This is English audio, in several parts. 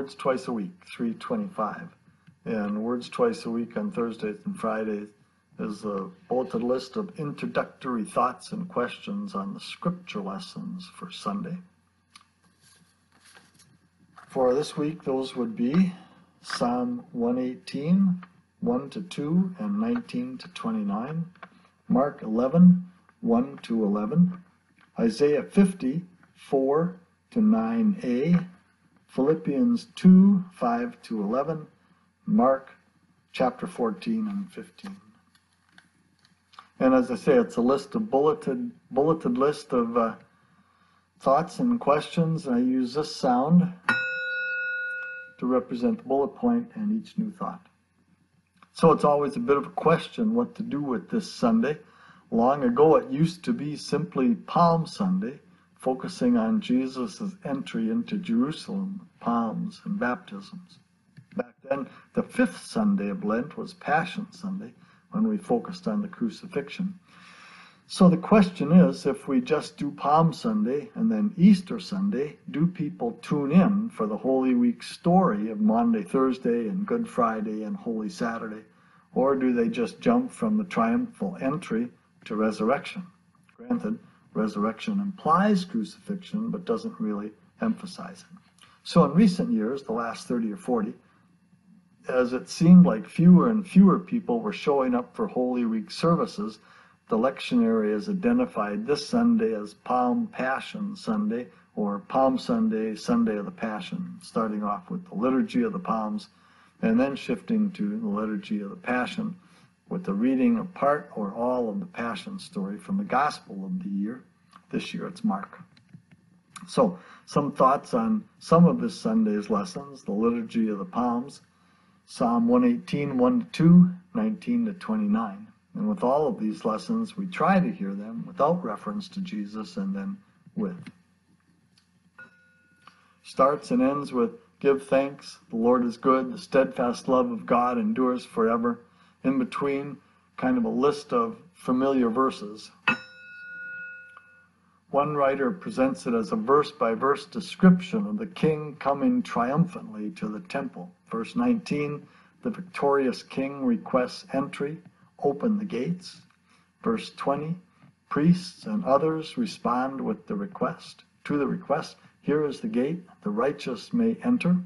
Words twice a week, 325. And Words twice a week on Thursdays and Fridays is a bulleted list of introductory thoughts and questions on the scripture lessons for Sunday. For this week, those would be Psalm 118, 1 to 2, and 19 to 29, Mark 11, 1 to 11, Isaiah 50, 4 to 9a, Philippians 2, 5 to 11, Mark chapter 14 and 15. And as I say, it's a list of bulleted, bulleted list of uh, thoughts and questions. I use this sound to represent the bullet point and each new thought. So it's always a bit of a question what to do with this Sunday. Long ago, it used to be simply Palm Sunday focusing on Jesus' entry into Jerusalem, palms, and baptisms. Back then, the fifth Sunday of Lent was Passion Sunday, when we focused on the crucifixion. So the question is, if we just do Palm Sunday and then Easter Sunday, do people tune in for the Holy Week story of Maundy, Thursday, and Good Friday, and Holy Saturday? Or do they just jump from the triumphal entry to resurrection? Granted, Resurrection implies crucifixion, but doesn't really emphasize it. So in recent years, the last 30 or 40, as it seemed like fewer and fewer people were showing up for Holy Week services, the lectionary has identified this Sunday as Palm Passion Sunday or Palm Sunday, Sunday of the Passion, starting off with the Liturgy of the Palms and then shifting to the Liturgy of the Passion with the reading of part or all of the Passion story from the Gospel of the year. This year it's Mark. So, some thoughts on some of this Sunday's lessons the Liturgy of the Palms, Psalm 118, 1 to 2, 19 to 29. And with all of these lessons, we try to hear them without reference to Jesus and then with. Starts and ends with Give thanks, the Lord is good, the steadfast love of God endures forever in between kind of a list of familiar verses. One writer presents it as a verse by verse description of the king coming triumphantly to the temple. Verse 19, the victorious king requests entry, open the gates. Verse 20, priests and others respond with the request. To the request, here is the gate, the righteous may enter.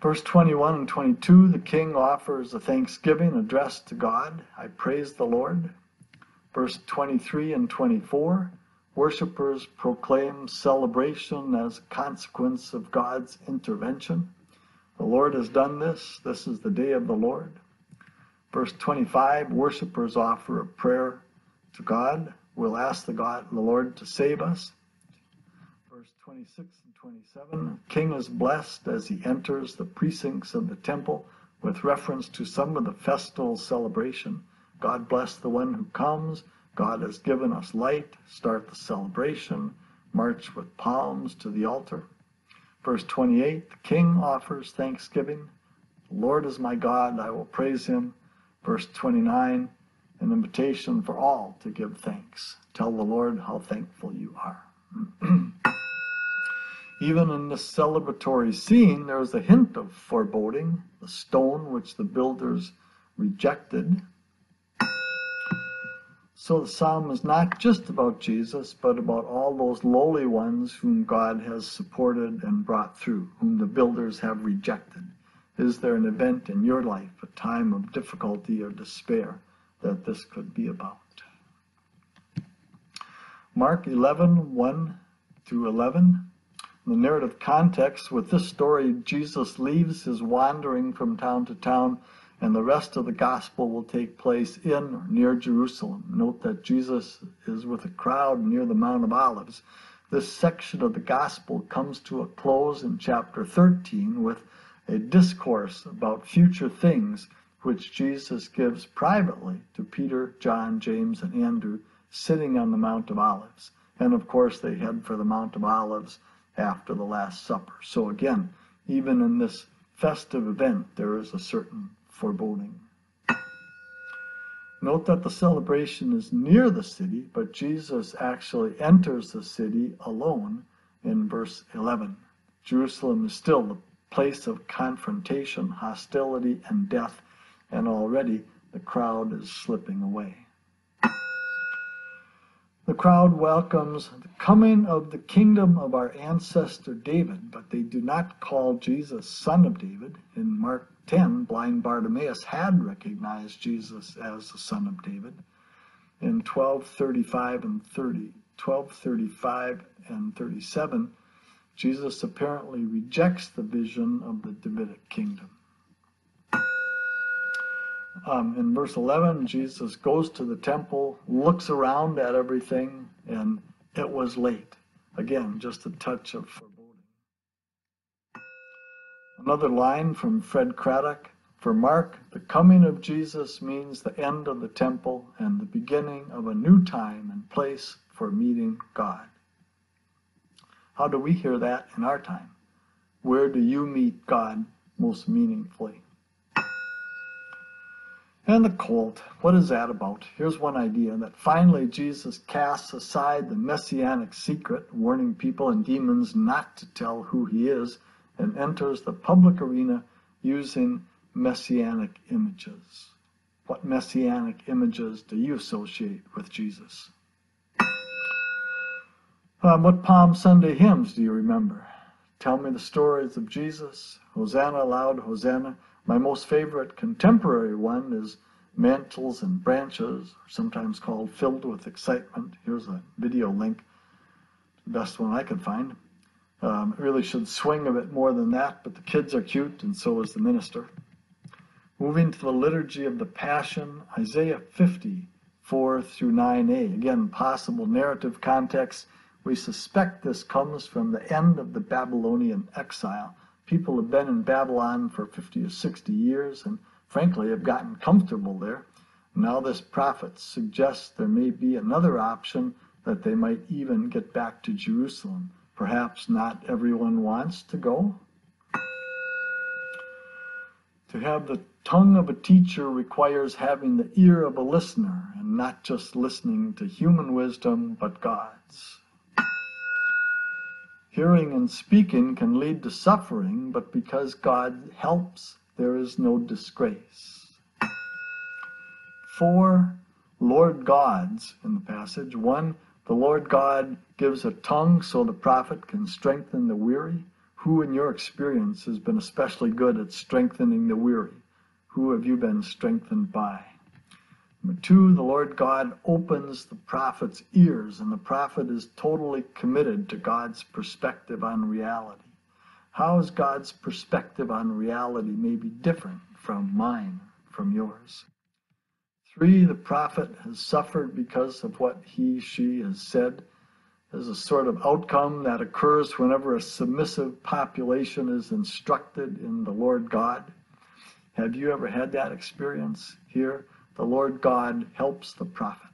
Verse 21 and 22, the king offers a thanksgiving address to God. I praise the Lord. Verse 23 and 24, worshippers proclaim celebration as a consequence of God's intervention. The Lord has done this. This is the day of the Lord. Verse 25, worshippers offer a prayer to God. We'll ask the God, the Lord, to save us. Verse 26 and 27, King is blessed as he enters the precincts of the temple with reference to some of the festal celebration. God bless the one who comes. God has given us light. Start the celebration. March with palms to the altar. Verse 28, the king offers thanksgiving. The Lord is my God, I will praise him. Verse 29, an invitation for all to give thanks. Tell the Lord how thankful you are. Even in this celebratory scene, there is a hint of foreboding. The stone which the builders rejected so the psalm is not just about Jesus, but about all those lowly ones whom God has supported and brought through, whom the builders have rejected. Is there an event in your life, a time of difficulty or despair, that this could be about? Mark 11, 1 through 11. In the narrative context, with this story, Jesus leaves his wandering from town to town and the rest of the gospel will take place in or near Jerusalem. Note that Jesus is with a crowd near the Mount of Olives. This section of the gospel comes to a close in chapter 13 with a discourse about future things which Jesus gives privately to Peter, John, James, and Andrew sitting on the Mount of Olives. And of course, they head for the Mount of Olives after the Last Supper. So again, even in this festive event, there is a certain foreboding. Note that the celebration is near the city, but Jesus actually enters the city alone in verse 11. Jerusalem is still the place of confrontation, hostility, and death, and already the crowd is slipping away. The crowd welcomes coming of the kingdom of our ancestor David, but they do not call Jesus son of David. In Mark 10, blind Bartimaeus had recognized Jesus as the son of David. In 1235 and 30, 1235 and 37, Jesus apparently rejects the vision of the Davidic kingdom. Um, in verse 11, Jesus goes to the temple, looks around at everything, and it was late. Again, just a touch of foreboding. Another line from Fred Craddock For Mark, the coming of Jesus means the end of the temple and the beginning of a new time and place for meeting God. How do we hear that in our time? Where do you meet God most meaningfully? And the colt, what is that about? Here's one idea that finally Jesus casts aside the messianic secret, warning people and demons not to tell who he is, and enters the public arena using messianic images. What messianic images do you associate with Jesus? Um, what Palm Sunday hymns do you remember? Tell me the stories of Jesus. Hosanna, loud Hosanna. My most favorite contemporary one is Mantles and Branches, sometimes called Filled with Excitement. Here's a video link, best one I could find. Um, really should swing a bit more than that, but the kids are cute, and so is the minister. Moving to the liturgy of the Passion, Isaiah 50, 4 through 9a. Again, possible narrative context. We suspect this comes from the end of the Babylonian exile. People have been in Babylon for 50 or 60 years and frankly have gotten comfortable there. Now, this prophet suggests there may be another option that they might even get back to Jerusalem. Perhaps not everyone wants to go. To have the tongue of a teacher requires having the ear of a listener and not just listening to human wisdom, but God's. Hearing and speaking can lead to suffering, but because God helps, there is no disgrace. Four Lord gods in the passage. One, the Lord God gives a tongue so the prophet can strengthen the weary. Who, in your experience, has been especially good at strengthening the weary? Who have you been strengthened by? Number two, the Lord God opens the prophet's ears, and the prophet is totally committed to God's perspective on reality. How is God's perspective on reality may be different from mine, from yours? Three, the prophet has suffered because of what he, she has said as a sort of outcome that occurs whenever a submissive population is instructed in the Lord God. Have you ever had that experience here? The Lord God helps the prophet.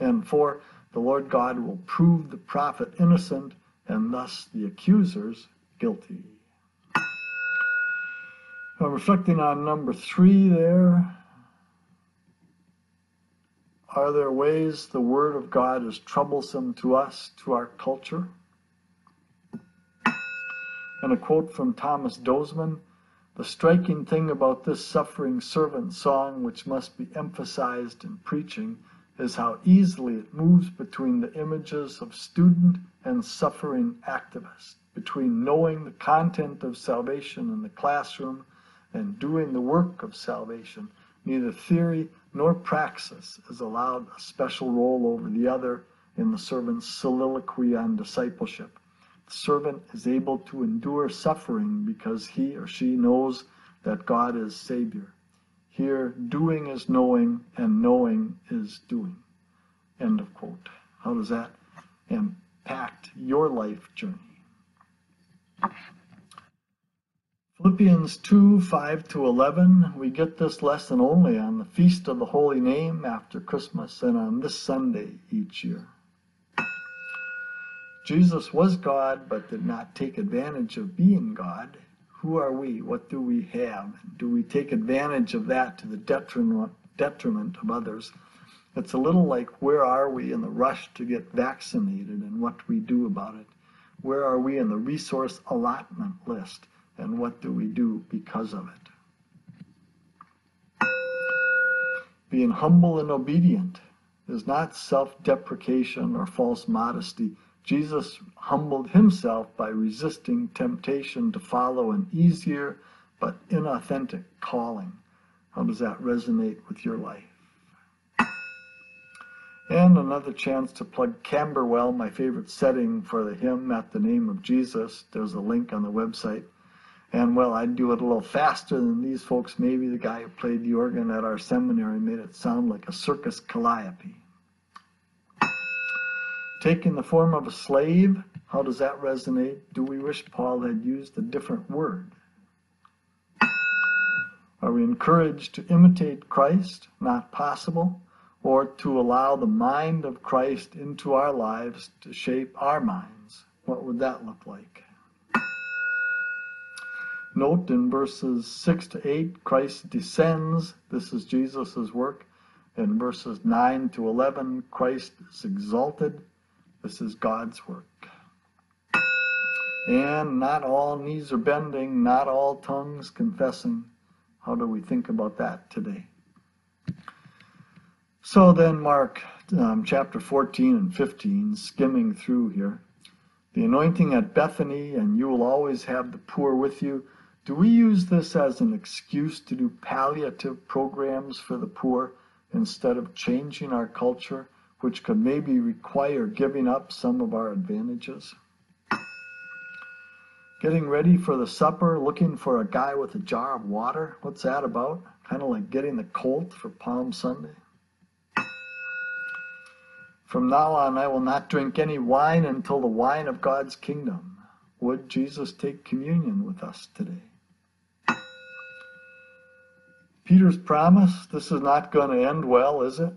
And four, the Lord God will prove the prophet innocent and thus the accusers guilty. Now, reflecting on number three there, are there ways the Word of God is troublesome to us, to our culture? And a quote from Thomas Dozeman The striking thing about this suffering servant song, which must be emphasized in preaching, is how easily it moves between the images of student and suffering activist, between knowing the content of salvation in the classroom and doing the work of salvation. Neither theory nor praxis is allowed a special role over the other in the servant's soliloquy on discipleship. Servant is able to endure suffering because he or she knows that God is Savior. Here, doing is knowing, and knowing is doing. End of quote. How does that impact your life journey? Philippians 2 5 to 11. We get this lesson only on the Feast of the Holy Name after Christmas and on this Sunday each year. Jesus was God but did not take advantage of being God who are we? What do we have? Do we take advantage of that to the detriment, detriment of others? It's a little like where are we in the rush to get vaccinated and what we do about it? Where are we in the resource allotment list and what do we do because of it? Being humble and obedient is not self deprecation or false modesty. Jesus humbled himself by resisting temptation to follow an easier but inauthentic calling. How does that resonate with your life? And another chance to plug Camberwell, my favorite setting for the hymn at the name of Jesus. There's a link on the website. And well, I'd do it a little faster than these folks. Maybe the guy who played the organ at our seminary made it sound like a circus calliope taking the form of a slave, how does that resonate? Do we wish Paul had used a different word? Are we encouraged to imitate Christ? Not possible. Or to allow the mind of Christ into our lives to shape our minds? What would that look like? Note in verses 6 to 8, Christ descends. This is Jesus' work. In verses 9 to 11, Christ is exalted. This is God's work. And not all knees are bending, not all tongues confessing. How do we think about that today? So then, Mark um, chapter 14 and 15, skimming through here. The anointing at Bethany, and you will always have the poor with you. Do we use this as an excuse to do palliative programs for the poor instead of changing our culture? Which could maybe require giving up some of our advantages. Getting ready for the supper, looking for a guy with a jar of water. What's that about? Kind of like getting the colt for Palm Sunday. From now on, I will not drink any wine until the wine of God's kingdom. Would Jesus take communion with us today? Peter's promise, this is not going to end well, is it?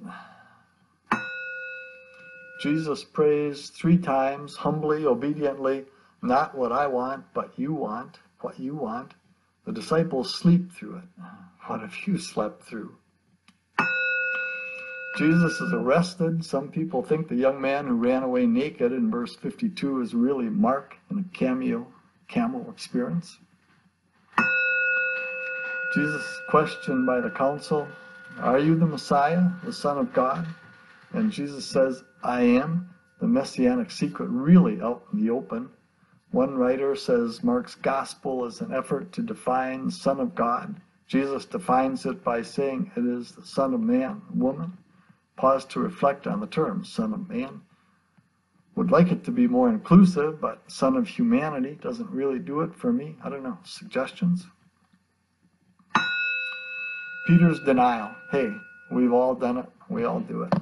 Jesus prays three times, humbly, obediently, not what I want, but you want, what you want. The disciples sleep through it. What have you slept through? Jesus is arrested. Some people think the young man who ran away naked in verse 52 is really Mark in a cameo, camel experience. Jesus questioned by the council, Are you the Messiah, the Son of God? And Jesus says, I am, the messianic secret really out in the open. One writer says Mark's gospel is an effort to define Son of God. Jesus defines it by saying it is the Son of Man, woman. Pause to reflect on the term Son of Man. Would like it to be more inclusive, but Son of Humanity doesn't really do it for me. I don't know. Suggestions? Peter's denial. Hey, we've all done it. We all do it.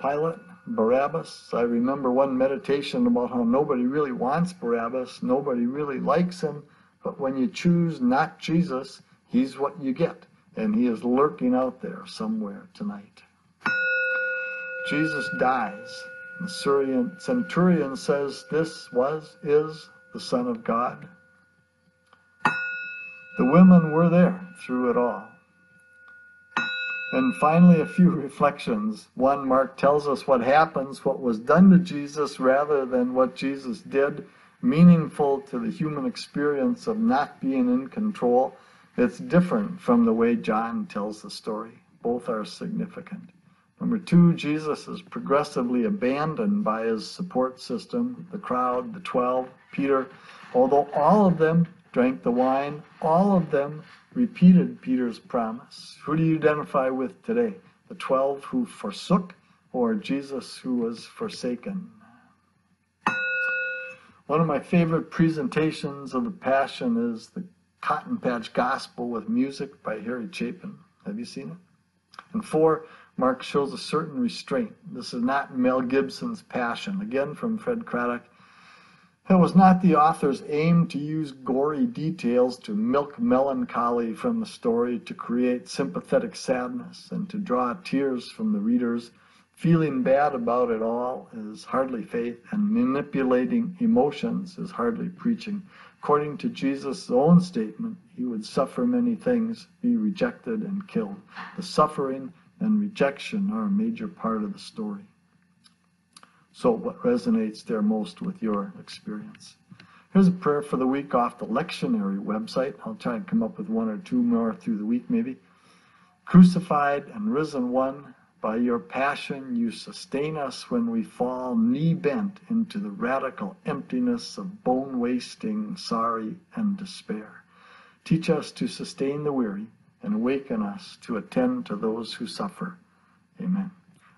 Pilate, Barabbas. I remember one meditation about how nobody really wants Barabbas, nobody really likes him, but when you choose not Jesus, he's what you get, and he is lurking out there somewhere tonight. Jesus dies. The Syrian centurion says this was, is the Son of God. The women were there through it all. And finally, a few reflections. One, Mark tells us what happens, what was done to Jesus rather than what Jesus did. meaningful to the human experience of not being in control. It's different from the way John tells the story. Both are significant. Number two, Jesus is progressively abandoned by his support system, the crowd, the twelve, Peter. Although all of them drank the wine, all of them repeated Peter's promise. Who do you identify with today? The twelve who forsook or Jesus who was forsaken? One of my favorite presentations of the Passion is the Cotton Patch Gospel with music by Harry Chapin. Have you seen it? And four, Mark shows a certain restraint. This is not Mel Gibson's Passion. Again, from Fred Craddock. It was not the author's aim to use gory details to milk melancholy from the story to create sympathetic sadness and to draw tears from the readers Feeling bad about it all is hardly faith, and manipulating emotions is hardly preaching. According to Jesus' own statement, he would suffer many things, be rejected and killed. The suffering and rejection are a major part of the story. So, what resonates there most with your experience? Here's a prayer for the week off the lectionary website. I'll try and come up with one or two more through the week, maybe. Crucified and risen one, by your passion, you sustain us when we fall knee bent into the radical emptiness of bone wasting sorry and despair. Teach us to sustain the weary and awaken us to attend to those who suffer. Amen.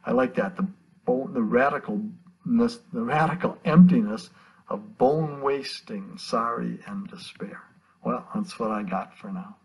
I like that. The bone, the radicalness, the radical emptiness of bone wasting sorry and despair. Well, that's what I got for now.